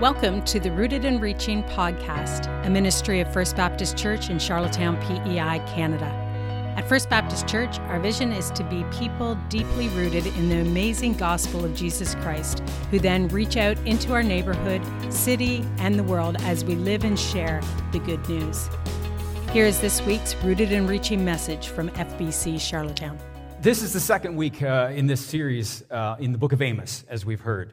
Welcome to the Rooted and Reaching podcast, a ministry of First Baptist Church in Charlottetown, PEI, Canada. At First Baptist Church, our vision is to be people deeply rooted in the amazing gospel of Jesus Christ, who then reach out into our neighborhood, city, and the world as we live and share the good news. Here is this week's Rooted and Reaching message from FBC Charlottetown. This is the second week uh, in this series uh, in the book of Amos, as we've heard.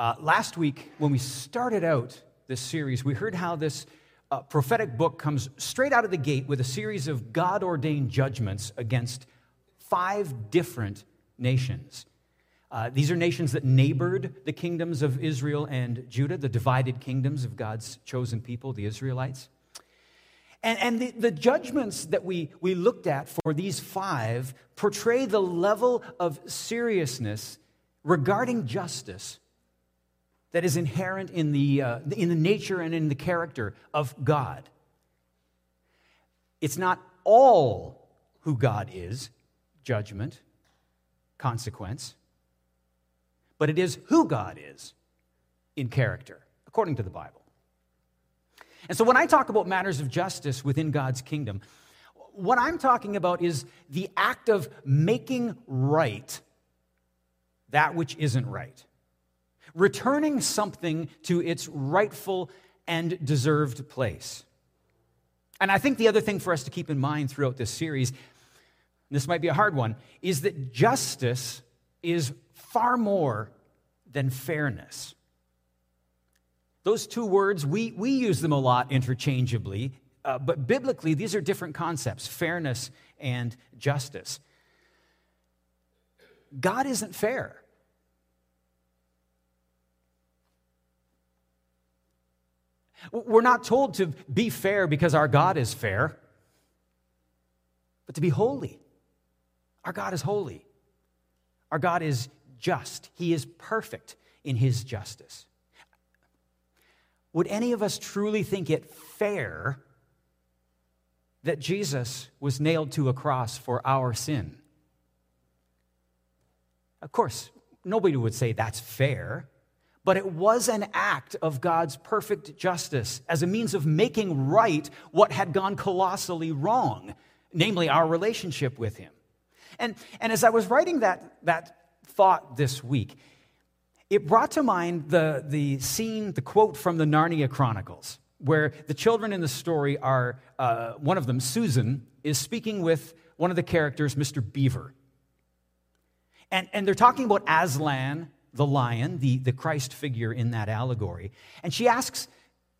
Uh, last week, when we started out this series, we heard how this uh, prophetic book comes straight out of the gate with a series of God ordained judgments against five different nations. Uh, these are nations that neighbored the kingdoms of Israel and Judah, the divided kingdoms of God's chosen people, the Israelites. And, and the, the judgments that we, we looked at for these five portray the level of seriousness regarding justice that is inherent in the, uh, in the nature and in the character of God. It's not all who God is, judgment, consequence, but it is who God is in character, according to the Bible. And so when I talk about matters of justice within God's kingdom, what I'm talking about is the act of making right that which isn't right returning something to its rightful and deserved place. And I think the other thing for us to keep in mind throughout this series, this might be a hard one, is that justice is far more than fairness. Those two words, we, we use them a lot interchangeably, uh, but biblically, these are different concepts fairness and justice. God isn't fair. We're not told to be fair because our God is fair, but to be holy. Our God is holy. Our God is just. He is perfect in his justice. Would any of us truly think it fair that Jesus was nailed to a cross for our sin? Of course, nobody would say that's fair but it was an act of God's perfect justice as a means of making right what had gone colossally wrong, namely our relationship with Him. And, and as I was writing that, that thought this week, it brought to mind the, the scene, the quote from the Narnia Chronicles, where the children in the story are, uh, one of them, Susan, is speaking with one of the characters, Mr. Beaver. And, and they're talking about Aslan the lion, the, the Christ figure in that allegory. And she asks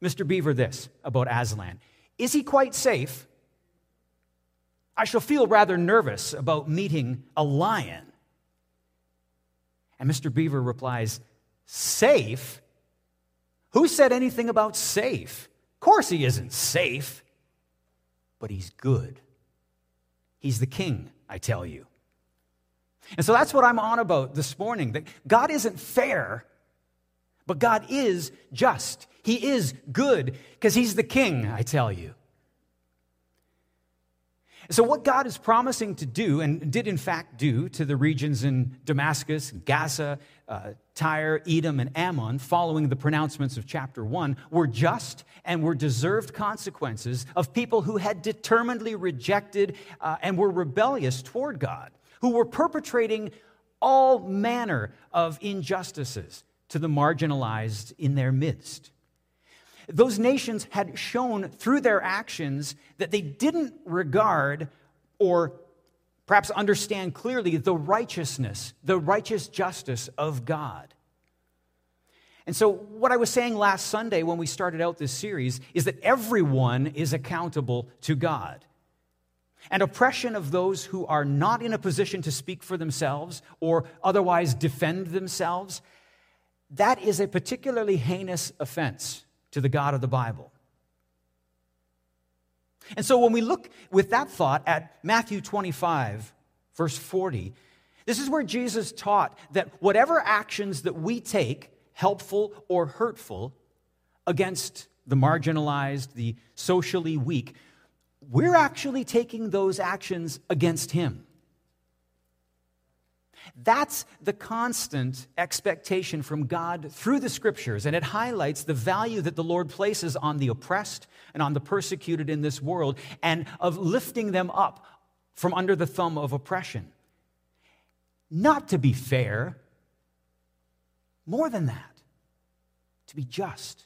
Mr. Beaver this about Aslan Is he quite safe? I shall feel rather nervous about meeting a lion. And Mr. Beaver replies, Safe? Who said anything about safe? Of course he isn't safe, but he's good. He's the king, I tell you. And so that's what I'm on about this morning that God isn't fair, but God is just. He is good because He's the king, I tell you. So, what God is promising to do, and did in fact do to the regions in Damascus, Gaza, uh, Tyre, Edom, and Ammon, following the pronouncements of chapter 1, were just and were deserved consequences of people who had determinedly rejected uh, and were rebellious toward God who were perpetrating all manner of injustices to the marginalized in their midst. Those nations had shown through their actions that they didn't regard or perhaps understand clearly the righteousness, the righteous justice of God. And so, what I was saying last Sunday when we started out this series is that everyone is accountable to God and oppression of those who are not in a position to speak for themselves or otherwise defend themselves, that is a particularly heinous offense to the God of the Bible. And so when we look with that thought at Matthew 25, verse 40, this is where Jesus taught that whatever actions that we take, helpful or hurtful, against the marginalized, the socially weak, we're actually taking those actions against him. That's the constant expectation from God through the scriptures, and it highlights the value that the Lord places on the oppressed and on the persecuted in this world, and of lifting them up from under the thumb of oppression. Not to be fair, more than that, to be just.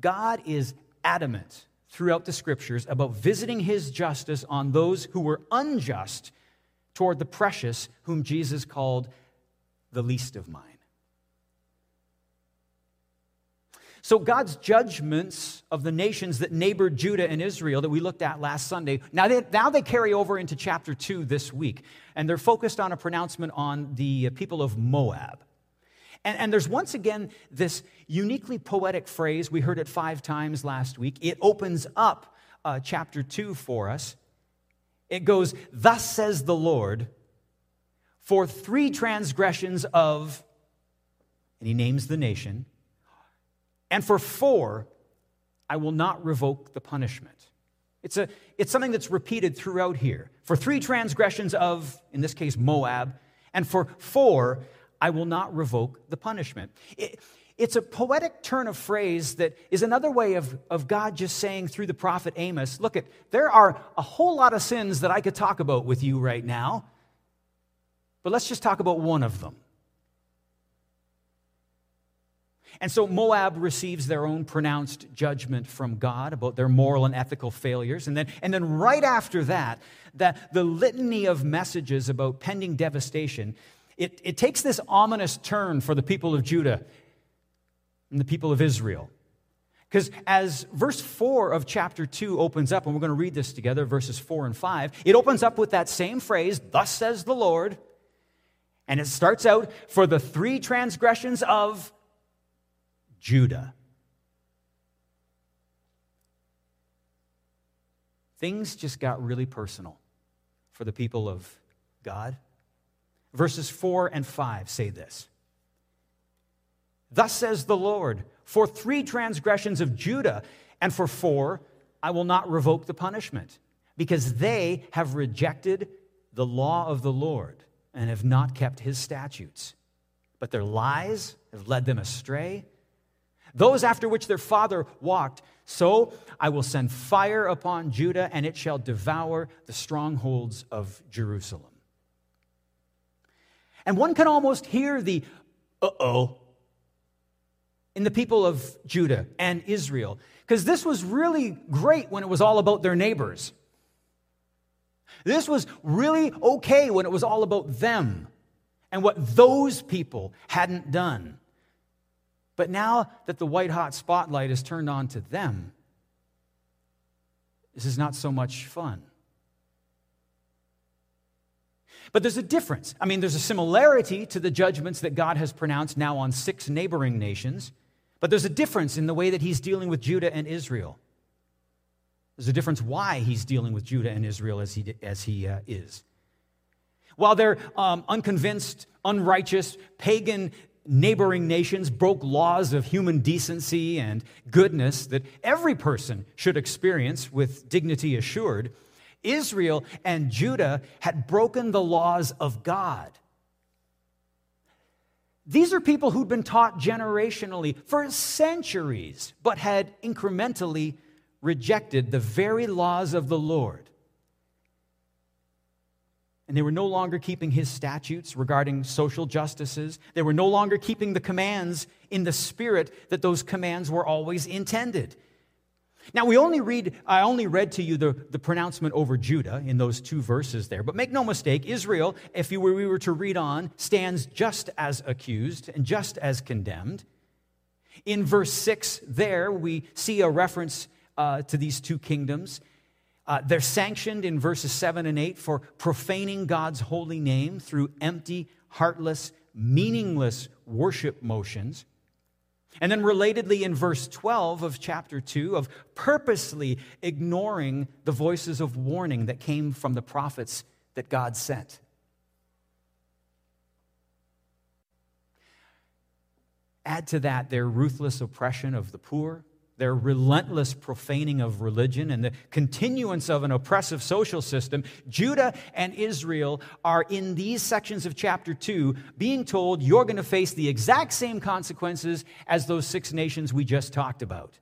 God is adamant throughout the scriptures about visiting his justice on those who were unjust toward the precious, whom Jesus called the least of mine. So, God's judgments of the nations that neighbored Judah and Israel that we looked at last Sunday, now they, now they carry over into chapter 2 this week. And they're focused on a pronouncement on the people of Moab. And, and there's once again this uniquely poetic phrase. We heard it five times last week. It opens up uh, chapter 2 for us. It goes, Thus says the Lord, for three transgressions of, and he names the nation, and for four, I will not revoke the punishment. It's, a, it's something that's repeated throughout here. For three transgressions of, in this case, Moab, and for four, I will not revoke the punishment. It, it's a poetic turn of phrase that is another way of, of God just saying through the prophet Amos, look at there are a whole lot of sins that I could talk about with you right now, but let's just talk about one of them. And so Moab receives their own pronounced judgment from God about their moral and ethical failures. And then, and then right after that, that the litany of messages about pending devastation, it, it takes this ominous turn for the people of Judah and the people of Israel. Because as verse 4 of chapter 2 opens up, and we're going to read this together, verses 4 and 5, it opens up with that same phrase, Thus says the Lord. And it starts out, For the three transgressions of Judah. Things just got really personal for the people of God. Verses 4 and 5 say this Thus says the Lord, for three transgressions of Judah, and for four, I will not revoke the punishment, because they have rejected the law of the Lord and have not kept his statutes. But their lies have led them astray, those after which their father walked. So I will send fire upon Judah, and it shall devour the strongholds of Jerusalem. And one can almost hear the uh oh in the people of Judah and Israel. Because this was really great when it was all about their neighbors. This was really okay when it was all about them and what those people hadn't done. But now that the white hot spotlight is turned on to them, this is not so much fun. But there's a difference. I mean, there's a similarity to the judgments that God has pronounced now on six neighboring nations. But there's a difference in the way that he's dealing with Judah and Israel. There's a difference why he's dealing with Judah and Israel as he, as he uh, is. While their um, unconvinced, unrighteous, pagan neighboring nations broke laws of human decency and goodness that every person should experience with dignity assured, Israel and Judah had broken the laws of God. These are people who'd been taught generationally for centuries, but had incrementally rejected the very laws of the Lord. And they were no longer keeping his statutes regarding social justices. They were no longer keeping the commands in the spirit that those commands were always intended. Now, we only read, I only read to you the, the pronouncement over Judah in those two verses there. But make no mistake, Israel, if were, we were to read on, stands just as accused and just as condemned. In verse 6, there, we see a reference uh, to these two kingdoms. Uh, they're sanctioned in verses 7 and 8 for profaning God's holy name through empty, heartless, meaningless worship motions. And then, relatedly, in verse 12 of chapter 2, of purposely ignoring the voices of warning that came from the prophets that God sent. Add to that their ruthless oppression of the poor, their relentless profaning of religion and the continuance of an oppressive social system, Judah and Israel are in these sections of chapter 2 being told you're going to face the exact same consequences as those six nations we just talked about.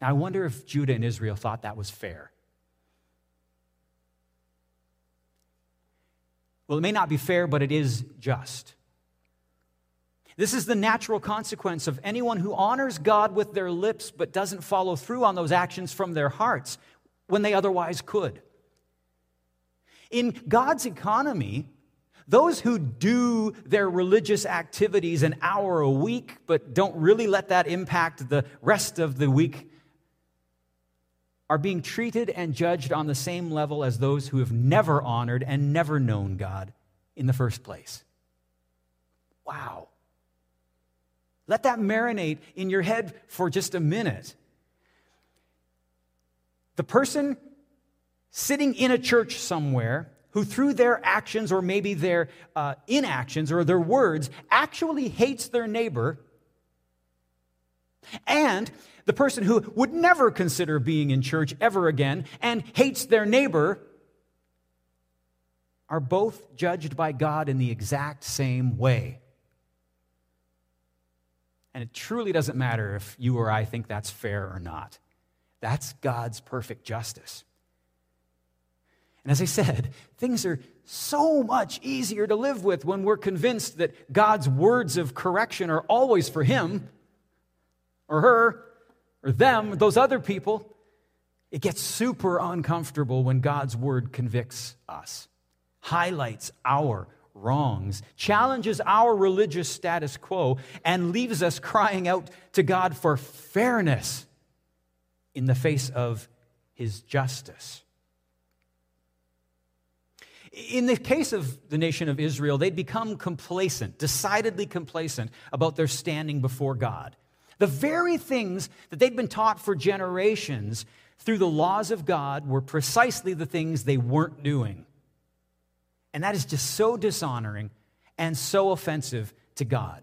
Now, I wonder if Judah and Israel thought that was fair. Well, it may not be fair, but it is just. This is the natural consequence of anyone who honors God with their lips but doesn't follow through on those actions from their hearts when they otherwise could. In God's economy, those who do their religious activities an hour a week but don't really let that impact the rest of the week are being treated and judged on the same level as those who have never honored and never known God in the first place. Wow. Let that marinate in your head for just a minute. The person sitting in a church somewhere who, through their actions or maybe their uh, inactions or their words, actually hates their neighbor, and the person who would never consider being in church ever again and hates their neighbor, are both judged by God in the exact same way. And it truly doesn't matter if you or I think that's fair or not. That's God's perfect justice. And as I said, things are so much easier to live with when we're convinced that God's words of correction are always for Him or her or them, those other people. It gets super uncomfortable when God's word convicts us, highlights our wrongs, challenges our religious status quo, and leaves us crying out to God for fairness in the face of his justice. In the case of the nation of Israel, they'd become complacent, decidedly complacent about their standing before God. The very things that they'd been taught for generations through the laws of God were precisely the things they weren't doing. And that is just so dishonoring and so offensive to God.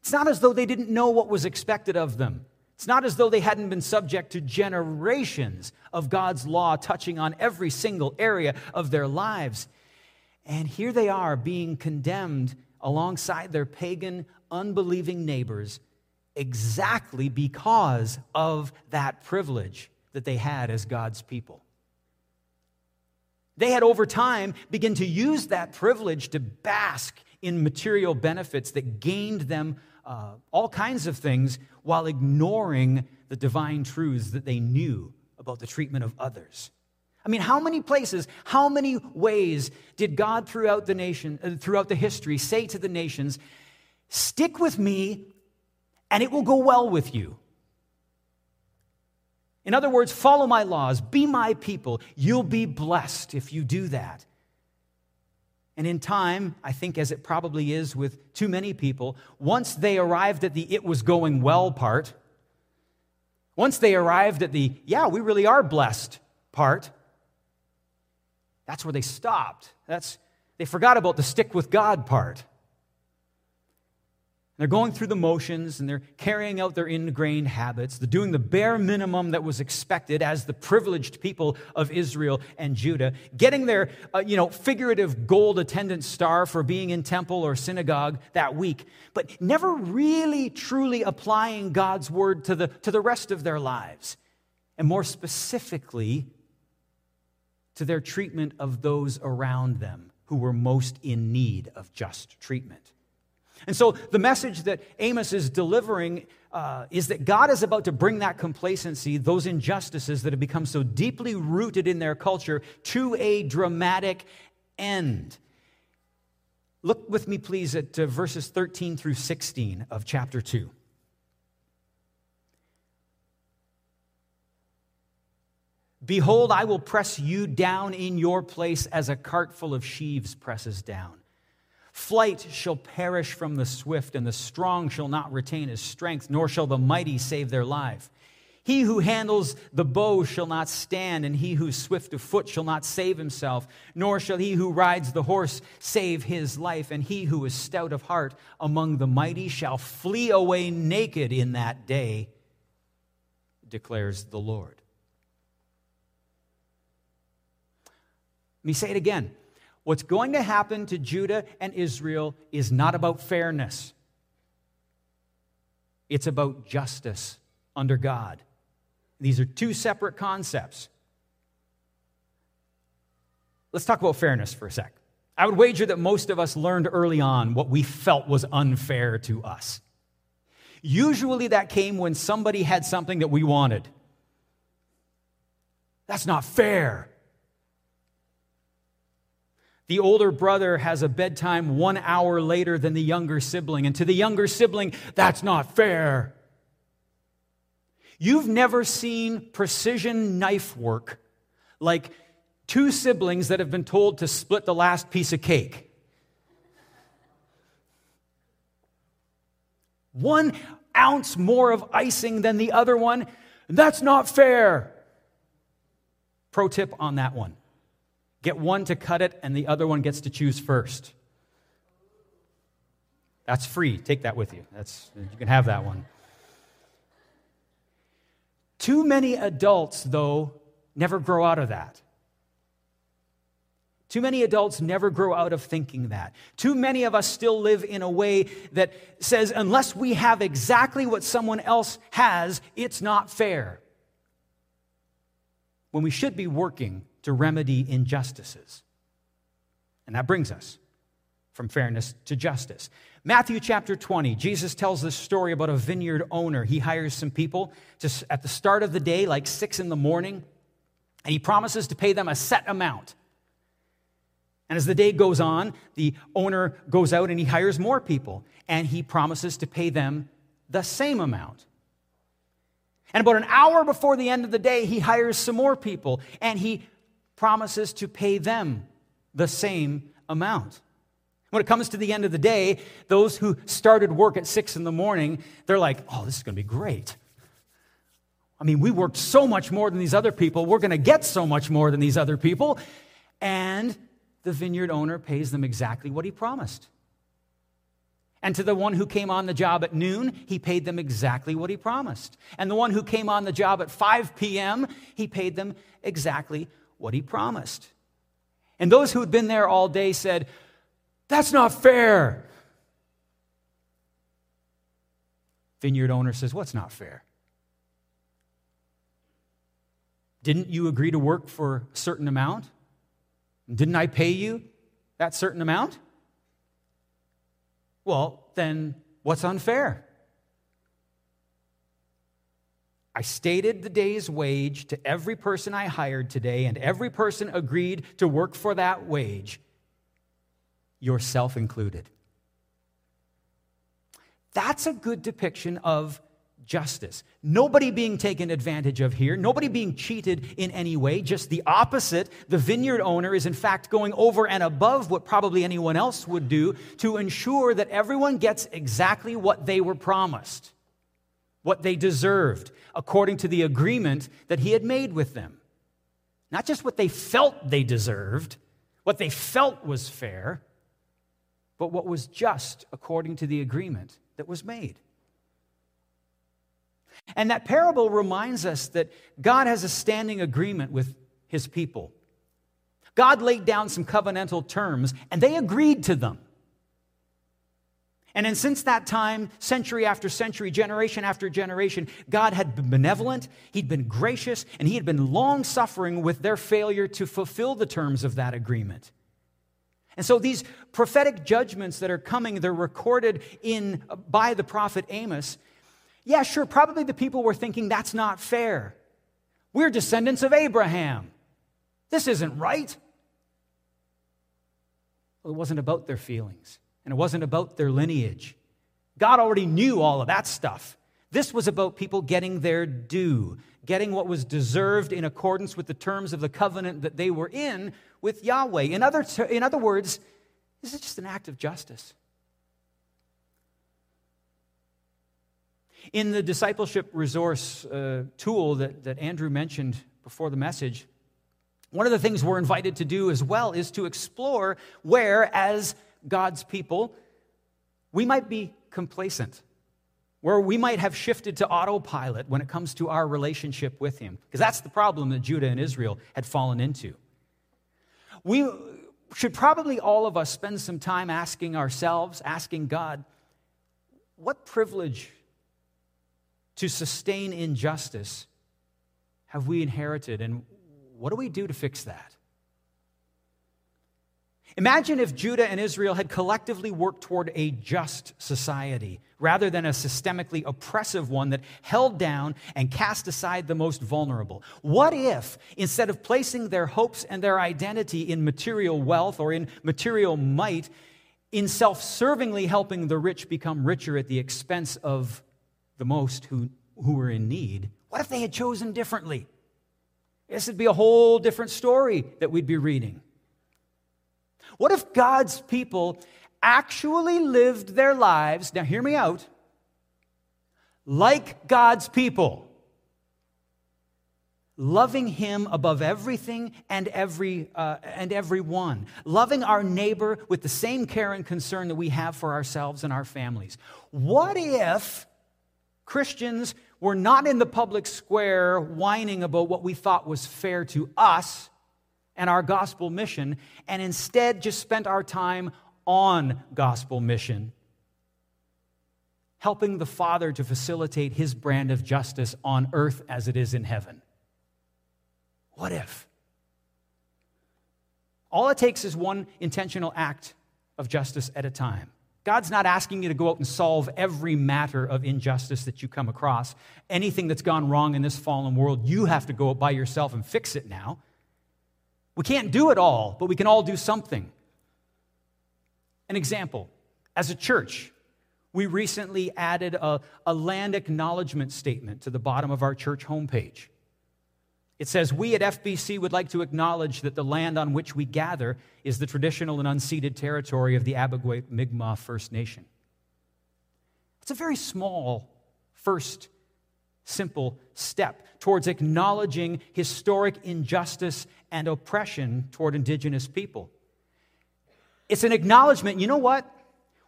It's not as though they didn't know what was expected of them. It's not as though they hadn't been subject to generations of God's law touching on every single area of their lives. And here they are being condemned alongside their pagan, unbelieving neighbors exactly because of that privilege that they had as God's people. They had over time begun to use that privilege to bask in material benefits that gained them uh, all kinds of things while ignoring the divine truths that they knew about the treatment of others. I mean, how many places, how many ways did God throughout the nation, uh, throughout the history, say to the nations, "Stick with me, and it will go well with you"? In other words, follow my laws, be my people. You'll be blessed if you do that. And in time, I think, as it probably is with too many people, once they arrived at the it was going well part, once they arrived at the yeah, we really are blessed part, that's where they stopped. That's, they forgot about the stick with God part. They're going through the motions and they're carrying out their ingrained habits. They're doing the bare minimum that was expected as the privileged people of Israel and Judah, getting their uh, you know, figurative gold attendance star for being in temple or synagogue that week, but never really truly applying God's word to the, to the rest of their lives. And more specifically, to their treatment of those around them who were most in need of just treatment. And so the message that Amos is delivering uh, is that God is about to bring that complacency, those injustices that have become so deeply rooted in their culture, to a dramatic end. Look with me, please, at uh, verses 13 through 16 of chapter 2. Behold, I will press you down in your place as a cart full of sheaves presses down. Flight shall perish from the swift, and the strong shall not retain his strength, nor shall the mighty save their life. He who handles the bow shall not stand, and he who is swift of foot shall not save himself, nor shall he who rides the horse save his life. And he who is stout of heart among the mighty shall flee away naked in that day, declares the Lord. Let me say it again. What's going to happen to Judah and Israel is not about fairness, it's about justice under God. These are two separate concepts. Let's talk about fairness for a sec. I would wager that most of us learned early on what we felt was unfair to us. Usually that came when somebody had something that we wanted. That's not fair. The older brother has a bedtime one hour later than the younger sibling, and to the younger sibling, that's not fair. You've never seen precision knife work like two siblings that have been told to split the last piece of cake. One ounce more of icing than the other one, that's not fair. Pro tip on that one get one to cut it, and the other one gets to choose first. That's free. Take that with you. That's, you can have that one. Too many adults, though, never grow out of that. Too many adults never grow out of thinking that. Too many of us still live in a way that says, unless we have exactly what someone else has, it's not fair. When we should be working to remedy injustices. And that brings us from fairness to justice. Matthew chapter 20, Jesus tells this story about a vineyard owner. He hires some people just at the start of the day, like six in the morning, and he promises to pay them a set amount. And as the day goes on, the owner goes out and he hires more people, and he promises to pay them the same amount. And about an hour before the end of the day, he hires some more people, and he promises to pay them the same amount. When it comes to the end of the day, those who started work at six in the morning, they're like, oh, this is going to be great. I mean, we worked so much more than these other people. We're going to get so much more than these other people. And the vineyard owner pays them exactly what he promised. And to the one who came on the job at noon, he paid them exactly what he promised. And the one who came on the job at 5 p.m., he paid them exactly what he promised. And those who had been there all day said, that's not fair. Vineyard owner says, What's not fair? Didn't you agree to work for a certain amount? Didn't I pay you that certain amount? Well, then what's unfair? I stated the day's wage to every person I hired today, and every person agreed to work for that wage yourself included. That's a good depiction of justice. Nobody being taken advantage of here, nobody being cheated in any way, just the opposite. The vineyard owner is, in fact, going over and above what probably anyone else would do to ensure that everyone gets exactly what they were promised, what they deserved, according to the agreement that he had made with them. Not just what they felt they deserved, what they felt was fair, but what was just according to the agreement that was made. And that parable reminds us that God has a standing agreement with his people. God laid down some covenantal terms, and they agreed to them. And then, since that time, century after century, generation after generation, God had been benevolent, He'd been gracious, and He had been long suffering with their failure to fulfill the terms of that agreement. And so these prophetic judgments that are coming, they're recorded in by the prophet Amos. Yeah, sure, probably the people were thinking that's not fair. We're descendants of Abraham. This isn't right. Well, it wasn't about their feelings, and it wasn't about their lineage. God already knew all of that stuff. This was about people getting their due, getting what was deserved in accordance with the terms of the covenant that they were in with Yahweh. In other, in other words, this is just an act of justice. In the discipleship resource uh, tool that, that Andrew mentioned before the message, one of the things we're invited to do as well is to explore where, as God's people, we might be complacent, where we might have shifted to autopilot when it comes to our relationship with Him. Because that's the problem that Judah and Israel had fallen into. We should probably all of us spend some time asking ourselves, asking God, what privilege to sustain injustice have we inherited, and what do we do to fix that? Imagine if Judah and Israel had collectively worked toward a just society rather than a systemically oppressive one that held down and cast aside the most vulnerable. What if, instead of placing their hopes and their identity in material wealth or in material might, in self servingly helping the rich become richer at the expense of the most who, who were in need, what if they had chosen differently? This would be a whole different story that we'd be reading. What if God's people actually lived their lives, now hear me out, like God's people? loving him above everything and every uh, and everyone loving our neighbor with the same care and concern that we have for ourselves and our families what if christians were not in the public square whining about what we thought was fair to us and our gospel mission, and instead just spent our time on gospel mission, helping the Father to facilitate his brand of justice on earth as it is in heaven. What if? All it takes is one intentional act of justice at a time. God's not asking you to go out and solve every matter of injustice that you come across. Anything that's gone wrong in this fallen world, you have to go out by yourself and fix it now. We can't do it all, but we can all do something. An example as a church, we recently added a, a, land acknowledgement statement to the bottom of our church homepage. It says, We at FBC would like to acknowledge that the land on which we gather is the traditional and unceded territory of the Abegweit Mi'kmaq First Nation. It's a very small first simple step towards acknowledging historic injustice and oppression toward indigenous people. It's an acknowledgement, you know what?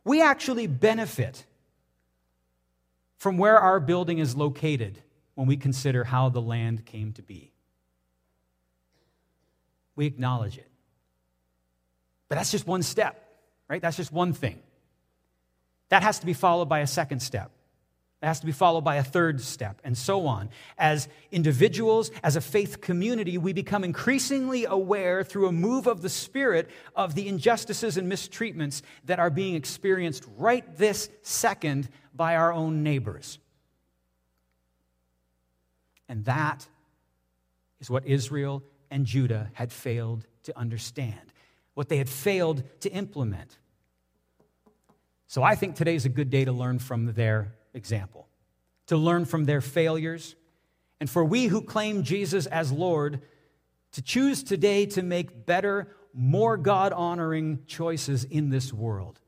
We actually benefit from where our building is located when we consider how the land came to be. We acknowledge it. But that's just one step, right? That's just one thing. That has to be followed by a second step. It has to be followed by a third step, and so on. As individuals, as a faith community, we become increasingly aware through a move of the Spirit of the injustices and mistreatments that are being experienced right this second by our own neighbors. And that is what Israel and Judah had failed to understand, what they had failed to implement. So I think today's a good day to learn from their example, to learn from their failures, and for we who claim Jesus as Lord to choose today to make better, more God honoring choices in this world.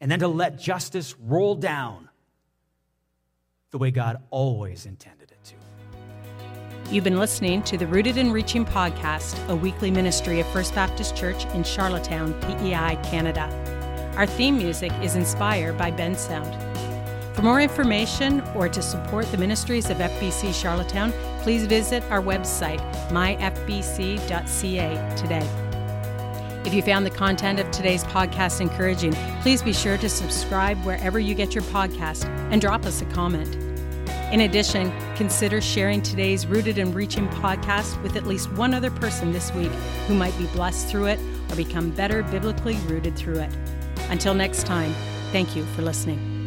And then to let justice roll down the way God always intended it to. You've been listening to the Rooted and Reaching podcast, a weekly ministry of First Baptist Church in Charlottetown, PEI, Canada. Our theme music is inspired by Bensound. For more information or to support the ministries of FBC Charlottetown, please visit our website, myfbc.ca today. If you found the content of today's podcast encouraging, please be sure to subscribe wherever you get your podcast and drop us a comment. In addition, consider sharing today's Rooted and Reaching podcast with at least one other person this week who might be blessed through it or become better biblically rooted through it. Until next time, thank you for listening.